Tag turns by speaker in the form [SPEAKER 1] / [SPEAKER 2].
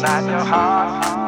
[SPEAKER 1] inside your heart.